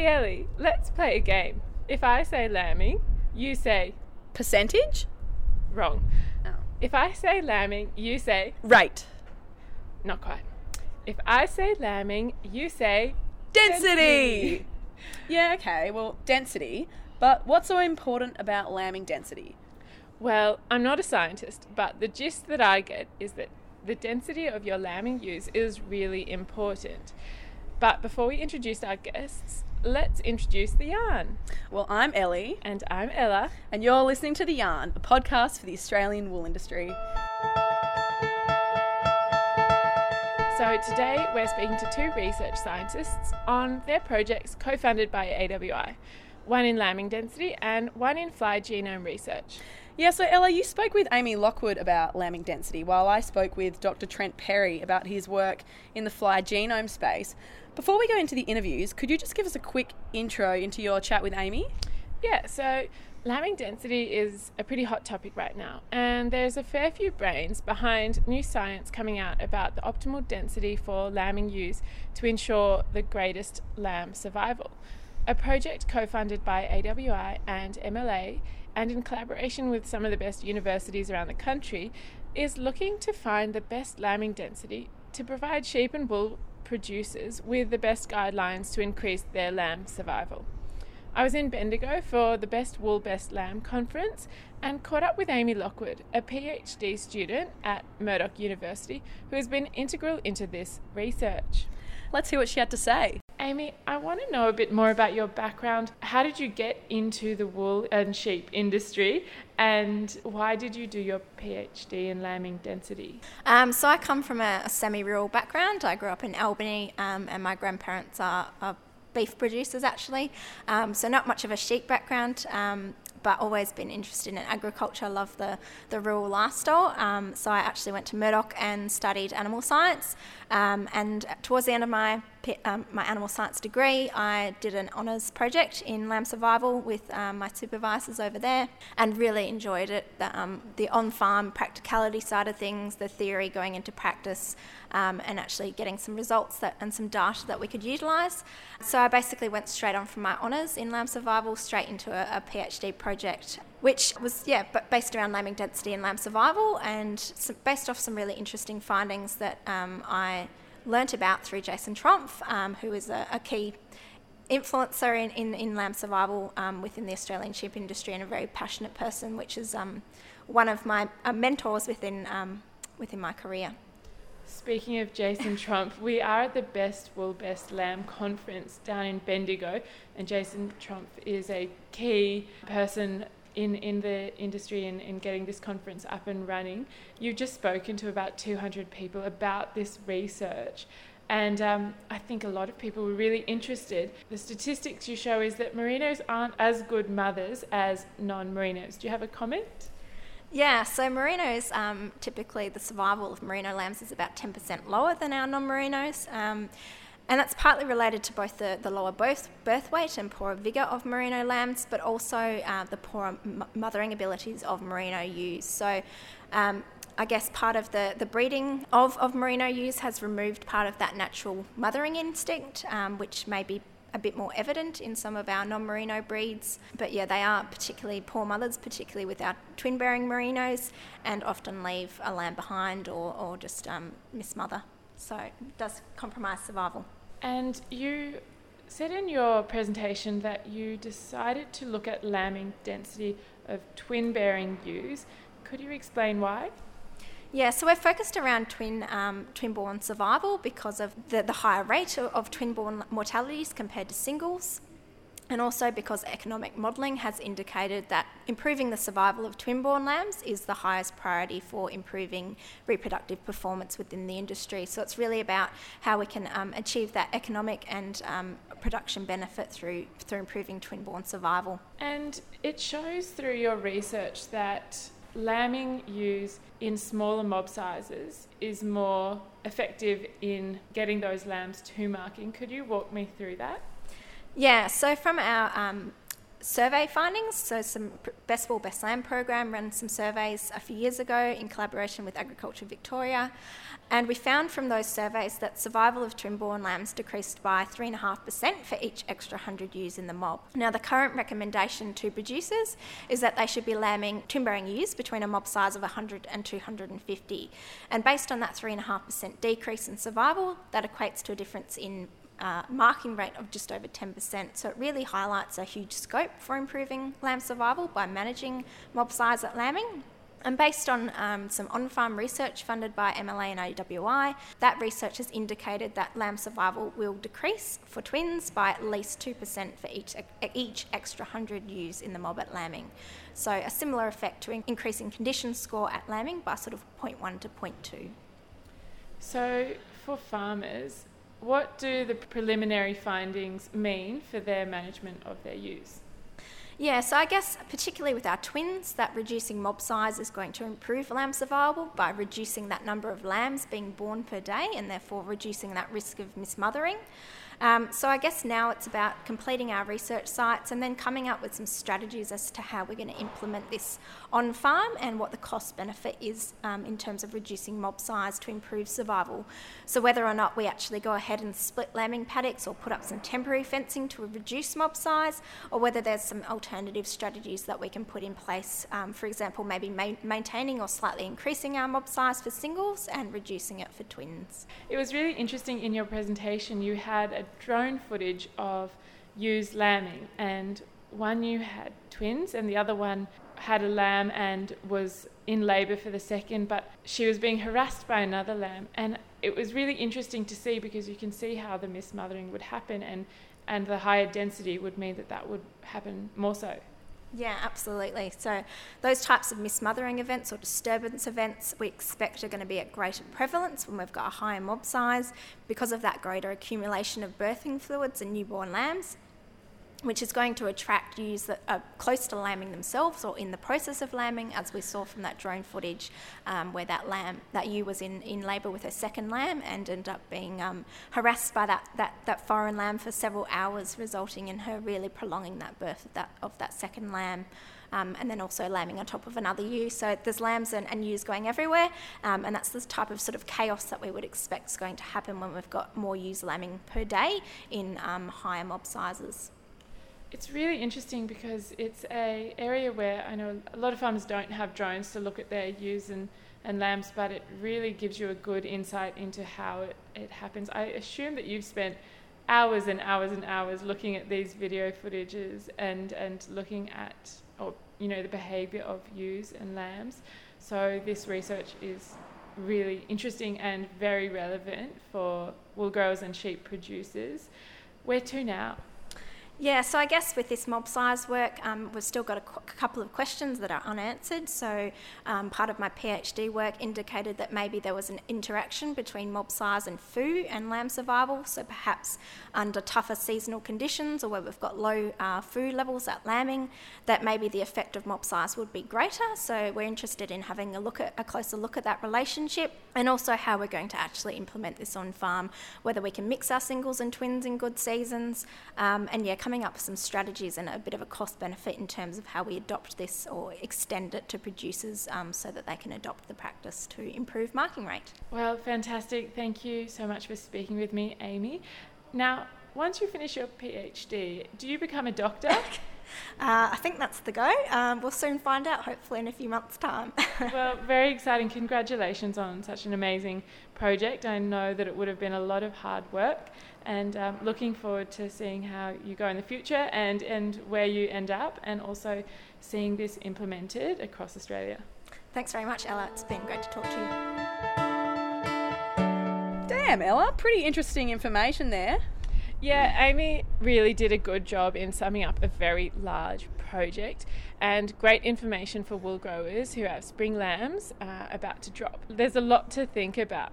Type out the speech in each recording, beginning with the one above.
Hey Ellie, let's play a game. If I say lambing, you say Percentage? wrong. Oh. If I say lambing, you say Rate. not quite. If I say lambing, you say Density. Yeah, okay. Well, density. But what's so important about lambing density? Well, I'm not a scientist, but the gist that I get is that the density of your lambing ewes is really important. But before we introduce our guests, let's introduce the yarn. Well, I'm Ellie, And I'm Ella. and you're listening to The Yarn, a podcast for the Australian wool industry. So today we're speaking to two research scientists on their projects co-funded by AWI, one in lambing density and one in fly genome research. Yeah, so Ella, you spoke with Amy Lockwood about lambing density, while I spoke with Dr. Trent Perry about his work in the fly genome space. Before we go into the interviews, could you just give us a quick intro into your chat with Amy? Yeah, so lambing density is a pretty hot topic right now, and there's a fair few brains behind new science coming out about the optimal density for lambing ewes to ensure the greatest lamb survival. A project co funded by AWI and MLA, and in collaboration with some of the best universities around the country, is looking to find the best lambing density to provide sheep and wool producers with the best guidelines to increase their lamb survival. I was in Bendigo for the Best Wool Best Lamb conference and caught up with Amy Lockwood, a PhD student at Murdoch University who has been integral into this research. Let's hear what she had to say. Amy, I want to know a bit more about your background. How did you get into the wool and sheep industry and why did you do your PhD in lambing density? Um, so I come from a, a semi-rural background. I grew up in Albany, um, and my grandparents are, are beef producers actually. Um, so not much of a sheep background. Um, but always been interested in agriculture. Love the, the rural lifestyle. Um, so I actually went to Murdoch and studied animal science. Um, and towards the end of my um, my animal science degree, I did an honours project in lamb survival with um, my supervisors over there, and really enjoyed it. The, um, the on-farm practicality side of things, the theory going into practice, um, and actually getting some results that and some data that we could utilise. So I basically went straight on from my honours in lamb survival straight into a, a PhD project which was yeah, based around lambing density and lamb survival, and based off some really interesting findings that um, I learnt about through Jason Trompf, um, who is a, a key influencer in, in, in lamb survival um, within the Australian sheep industry and a very passionate person, which is um, one of my uh, mentors within um, within my career. Speaking of Jason Trompf, we are at the Best Wool Best Lamb conference down in Bendigo, and Jason Trompf is a key person in, in the industry and in, in getting this conference up and running. You've just spoken to about 200 people about this research. And um, I think a lot of people were really interested. The statistics you show is that merinos aren't as good mothers as non merinos. Do you have a comment? Yeah, so merinos, um, typically the survival of merino lambs is about 10% lower than our non merinos. Um, and that's partly related to both the, the lower birth, birth weight and poorer vigour of merino lambs, but also uh, the poorer m- mothering abilities of merino ewes. So, um, I guess part of the, the breeding of, of merino ewes has removed part of that natural mothering instinct, um, which may be a bit more evident in some of our non merino breeds. But yeah, they are particularly poor mothers, particularly with our twin bearing merinos, and often leave a lamb behind or, or just um, mismother. So it does compromise survival. And you said in your presentation that you decided to look at lambing density of twin bearing ewes. Could you explain why? Yeah, so we're focused around twin um, twin born survival because of the, the higher rate of, of twin born mortalities compared to singles. And also because economic modelling has indicated that improving the survival of twin born lambs is the highest priority for improving reproductive performance within the industry. So it's really about how we can um, achieve that economic and um, production benefit through, through improving twin born survival. And it shows through your research that lambing ewes in smaller mob sizes is more effective in getting those lambs to marking. Could you walk me through that? Yeah, so from our um, survey findings. So, some Best Wool Best Lamb program ran some surveys a few years ago in collaboration with Agriculture Victoria, and we found from those surveys that survival of twin-born lambs decreased by 3.5% for each extra 100 ewes in the mob. Now, the current recommendation to producers is that they should be lambing twin-bearing ewes between a mob size of 100 and 250, and based on that 3.5% decrease in survival, that equates to a difference in uh, marking rate of just over 10%. So it really highlights a huge scope for improving lamb survival by managing mob size at lambing. And based on um, some on farm research funded by MLA and AWI, that research has indicated that lamb survival will decrease for twins by at least 2% for each, each extra 100 ewes in the mob at lambing. So, a similar effect to increasing condition score at lambing by sort of 0.1 to 0.2. So, for farmers, what do the preliminary findings mean for their management of their ewes? Yeah, so I guess particularly with our twins, that reducing mob size is going to improve lamb survival by reducing that number of lambs being born per day and therefore reducing that risk of mismothering. Um, so I guess now it's about completing our research sites and then coming up with some strategies as to how we're going to implement this on farm and what the cost benefit is um, in terms of reducing mob size to improve survival. So whether or not we actually go ahead and split lambing paddocks or put up some temporary fencing to reduce mob size, or whether there's some alternative strategies that we can put in place. Um, for example, maybe ma- maintaining or slightly increasing our mob size for singles and reducing it for twins. It was really interesting in your presentation. You had a drone footage of ewes lambing, and one ewe had twins, and the other one had a lamb and was in labour for the second, but she was being harassed by another lamb, and it was really interesting to see because you can see how the mismothering would happen, and and the higher density would mean that that would happen more so. Yeah, absolutely. So, those types of mismothering events or disturbance events we expect are going to be at greater prevalence when we've got a higher mob size because of that greater accumulation of birthing fluids in newborn lambs which is going to attract ewes that are close to lambing themselves or in the process of lambing, as we saw from that drone footage um, where that lamb, that ewe was in, in labour with her second lamb and ended up being um, harassed by that, that, that foreign lamb for several hours, resulting in her really prolonging that birth of that, of that second lamb. Um, and then also lambing on top of another ewe. So there's lambs and, and ewes going everywhere, um, and that's the type of sort of chaos that we would expect is going to happen when we've got more ewes lambing per day in um, higher mob sizes. It's really interesting because it's a area where I know a lot of farmers don't have drones to look at their ewes and, and lambs, but it really gives you a good insight into how it, it happens. I assume that you've spent hours and hours and hours looking at these video footages and, and looking at or you know the behaviour of ewes and lambs. So this research is really interesting and very relevant for wool growers and sheep producers. Where to now? Yeah, so I guess with this mob size work, um, we've still got a qu- couple of questions that are unanswered. So, um, part of my PhD work indicated that maybe there was an interaction between mob size and food and lamb survival. So, perhaps under tougher seasonal conditions or where we've got low uh, food levels at lambing, that maybe the effect of mob size would be greater. So, we're interested in having a look at a closer look at that relationship and also how we're going to actually implement this on farm, whether we can mix our singles and twins in good seasons, um, and yeah, coming up with some strategies and a bit of a cost benefit in terms of how we adopt this or extend it to producers um, so that they can adopt the practice to improve marking rate. Well, fantastic. Thank you so much for speaking with me, Amy. Now, once you finish your PhD, do you become a doctor? Uh, I think that's the go. Um, we'll soon find out, hopefully, in a few months' time. well, very exciting. Congratulations on such an amazing project. I know that it would have been a lot of hard work, and um, looking forward to seeing how you go in the future and, and where you end up, and also seeing this implemented across Australia. Thanks very much, Ella. It's been great to talk to you. Damn, Ella, pretty interesting information there. Yeah, Amy really did a good job in summing up a very large project and great information for wool growers who have spring lambs uh, about to drop. There's a lot to think about.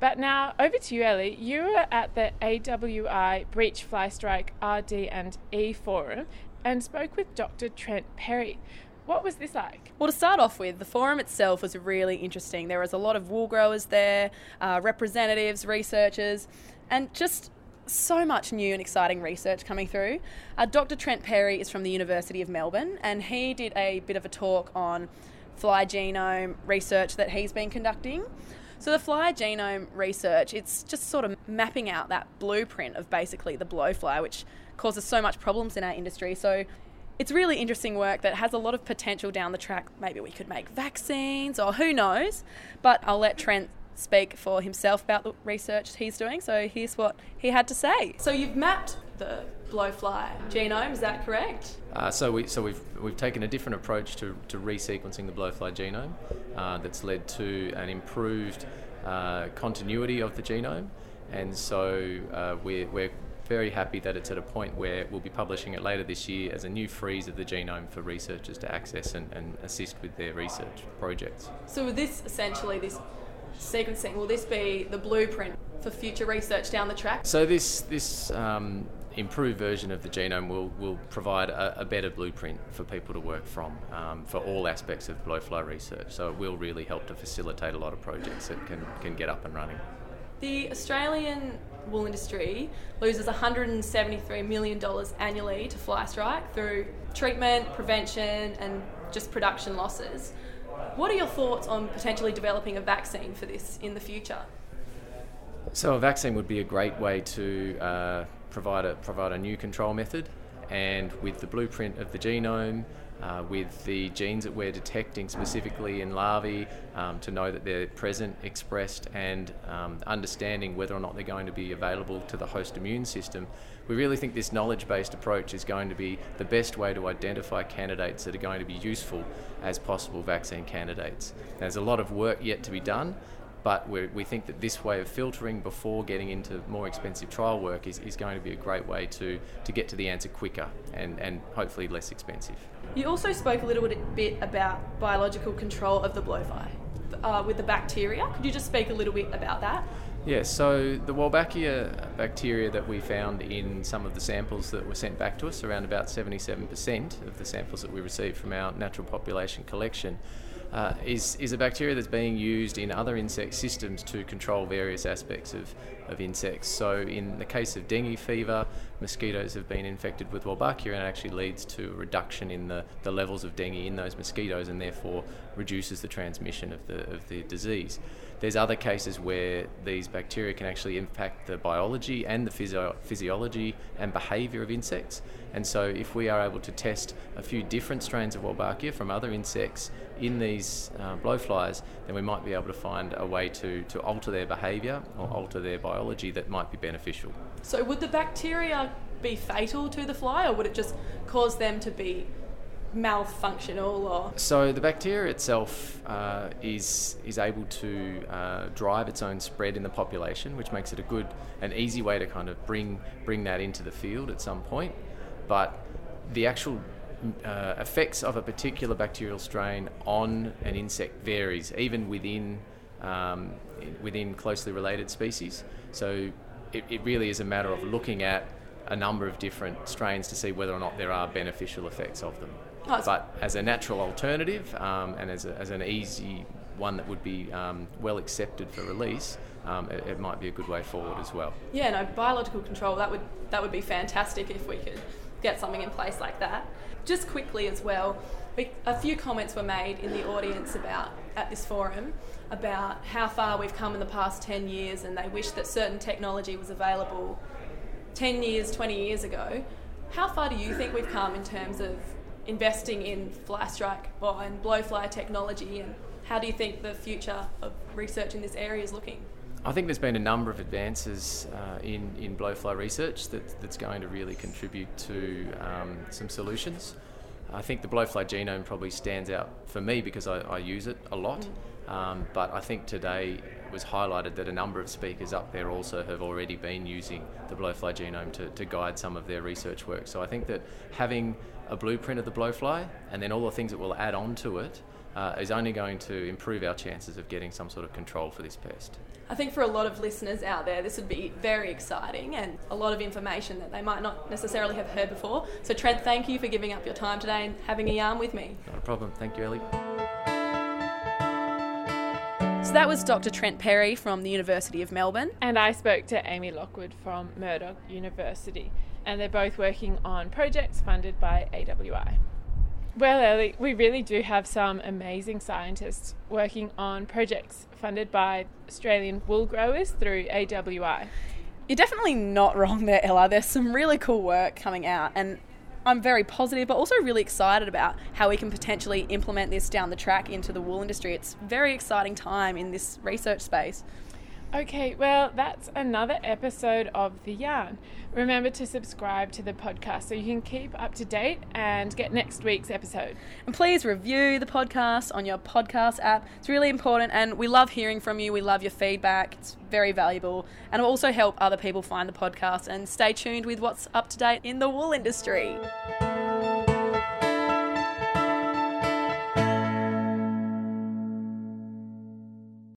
But now over to you, Ellie. You were at the AWI Breech Fly Strike RD and E forum and spoke with Dr. Trent Perry. What was this like? Well, to start off with, the forum itself was really interesting. There was a lot of wool growers there, uh, representatives, researchers, and just so much new and exciting research coming through. Uh, Dr. Trent Perry is from the University of Melbourne, and he did a bit of a talk on fly genome research that he's been conducting. So the fly genome research, it's just sort of mapping out that blueprint of basically the blowfly, which causes so much problems in our industry. So it's really interesting work that has a lot of potential down the track. Maybe we could make vaccines or who knows. But I'll let Trent speak for himself about the research he's doing. So here's what he had to say. So you've mapped the blowfly genome, is that correct? Uh, so we so we've we've taken a different approach to, to resequencing the blowfly genome uh, that's led to an improved uh, continuity of the genome, and so uh, we're, we're very happy that it's at a point where we'll be publishing it later this year as a new freeze of the genome for researchers to access and, and assist with their research projects. So this essentially this sequencing will this be the blueprint for future research down the track? So this this um, improved version of the genome will, will provide a, a better blueprint for people to work from um, for all aspects of blowfly research. So it will really help to facilitate a lot of projects that can, can get up and running. The Australian wool industry loses $173 million annually to fly strike through treatment, prevention, and just production losses. What are your thoughts on potentially developing a vaccine for this in the future? So, a vaccine would be a great way to uh, provide, a, provide a new control method, and with the blueprint of the genome, uh, with the genes that we're detecting specifically in larvae um, to know that they're present, expressed, and um, understanding whether or not they're going to be available to the host immune system. We really think this knowledge based approach is going to be the best way to identify candidates that are going to be useful as possible vaccine candidates. There's a lot of work yet to be done but we think that this way of filtering before getting into more expensive trial work is, is going to be a great way to, to get to the answer quicker and, and hopefully less expensive. You also spoke a little bit about biological control of the blowfly uh, with the bacteria. Could you just speak a little bit about that? Yeah, so the Wolbachia bacteria that we found in some of the samples that were sent back to us, around about 77% of the samples that we received from our natural population collection, uh, is, is a bacteria that's being used in other insect systems to control various aspects of, of insects. So, in the case of dengue fever, mosquitoes have been infected with Wolbachia, and it actually leads to a reduction in the, the levels of dengue in those mosquitoes and therefore reduces the transmission of the, of the disease. There's other cases where these bacteria can actually impact the biology and the physio- physiology and behaviour of insects. And so, if we are able to test a few different strains of Wolbachia from other insects in these uh, blowflies, then we might be able to find a way to, to alter their behaviour or alter their biology that might be beneficial. So, would the bacteria be fatal to the fly, or would it just cause them to be malfunctional or? So the bacteria itself uh, is is able to uh, drive its own spread in the population which makes it a good and easy way to kind of bring bring that into the field at some point. But the actual uh, effects of a particular bacterial strain on an insect varies even within um, within closely related species so it, it really is a matter of looking at a number of different strains to see whether or not there are beneficial effects of them. Oh, but as a natural alternative um, and as, a, as an easy one that would be um, well accepted for release, um, it, it, might be a good way forward as well. Yeah, no, biological control that would that would be fantastic if we could get something in place like that. Just quickly as well, we, a few comments were made in the audience about at this forum about how far we've come in the past 10 years and they wish that certain technology was available 10 years, 20 years ago. How far do you think we've come in terms of investing in fly strike and blowfly technology and how do you think the future of research in this area is looking? I think there's been a number of advances uh, in, in blowfly research that, that's going to really contribute to um, some solutions. I think the blowfly genome probably stands out for me because I, I use it a lot. Mm. Um, but I think today was highlighted that a number of speakers up there also have already been using the blowfly genome to, to guide some of their research work. So I think that having a blueprint of the blowfly and then all the things that will add on to it uh, is only going to improve our chances of getting some sort of control for this pest. I think for a lot of listeners out there, this would be very exciting and a lot of information that they might not necessarily have heard before. So, Trent, thank you for giving up your time today and having a yarn with me. Not a problem. Thank you, Ellie. So that was Dr. Trent Perry from the University of Melbourne. And I spoke to Amy Lockwood from Murdoch University, and they're both working on projects funded by AWI. Well, Ellie, we really do have some amazing scientists working on projects funded by Australian wool growers through AWI. You're definitely not wrong there, Ella. There's some really cool work coming out, and I'm very positive, but also really excited about how we can potentially implement this down the track into the wool industry. It's a very exciting time in this research space. Okay, well, that's another episode of The Yarn. Remember to subscribe to the podcast so you can keep up to date and get next week's episode. And please review the podcast on your podcast app. It's really important, and we love hearing from you. We love your feedback, it's very valuable, and it will also help other people find the podcast. And stay tuned with what's up to date in the wool industry.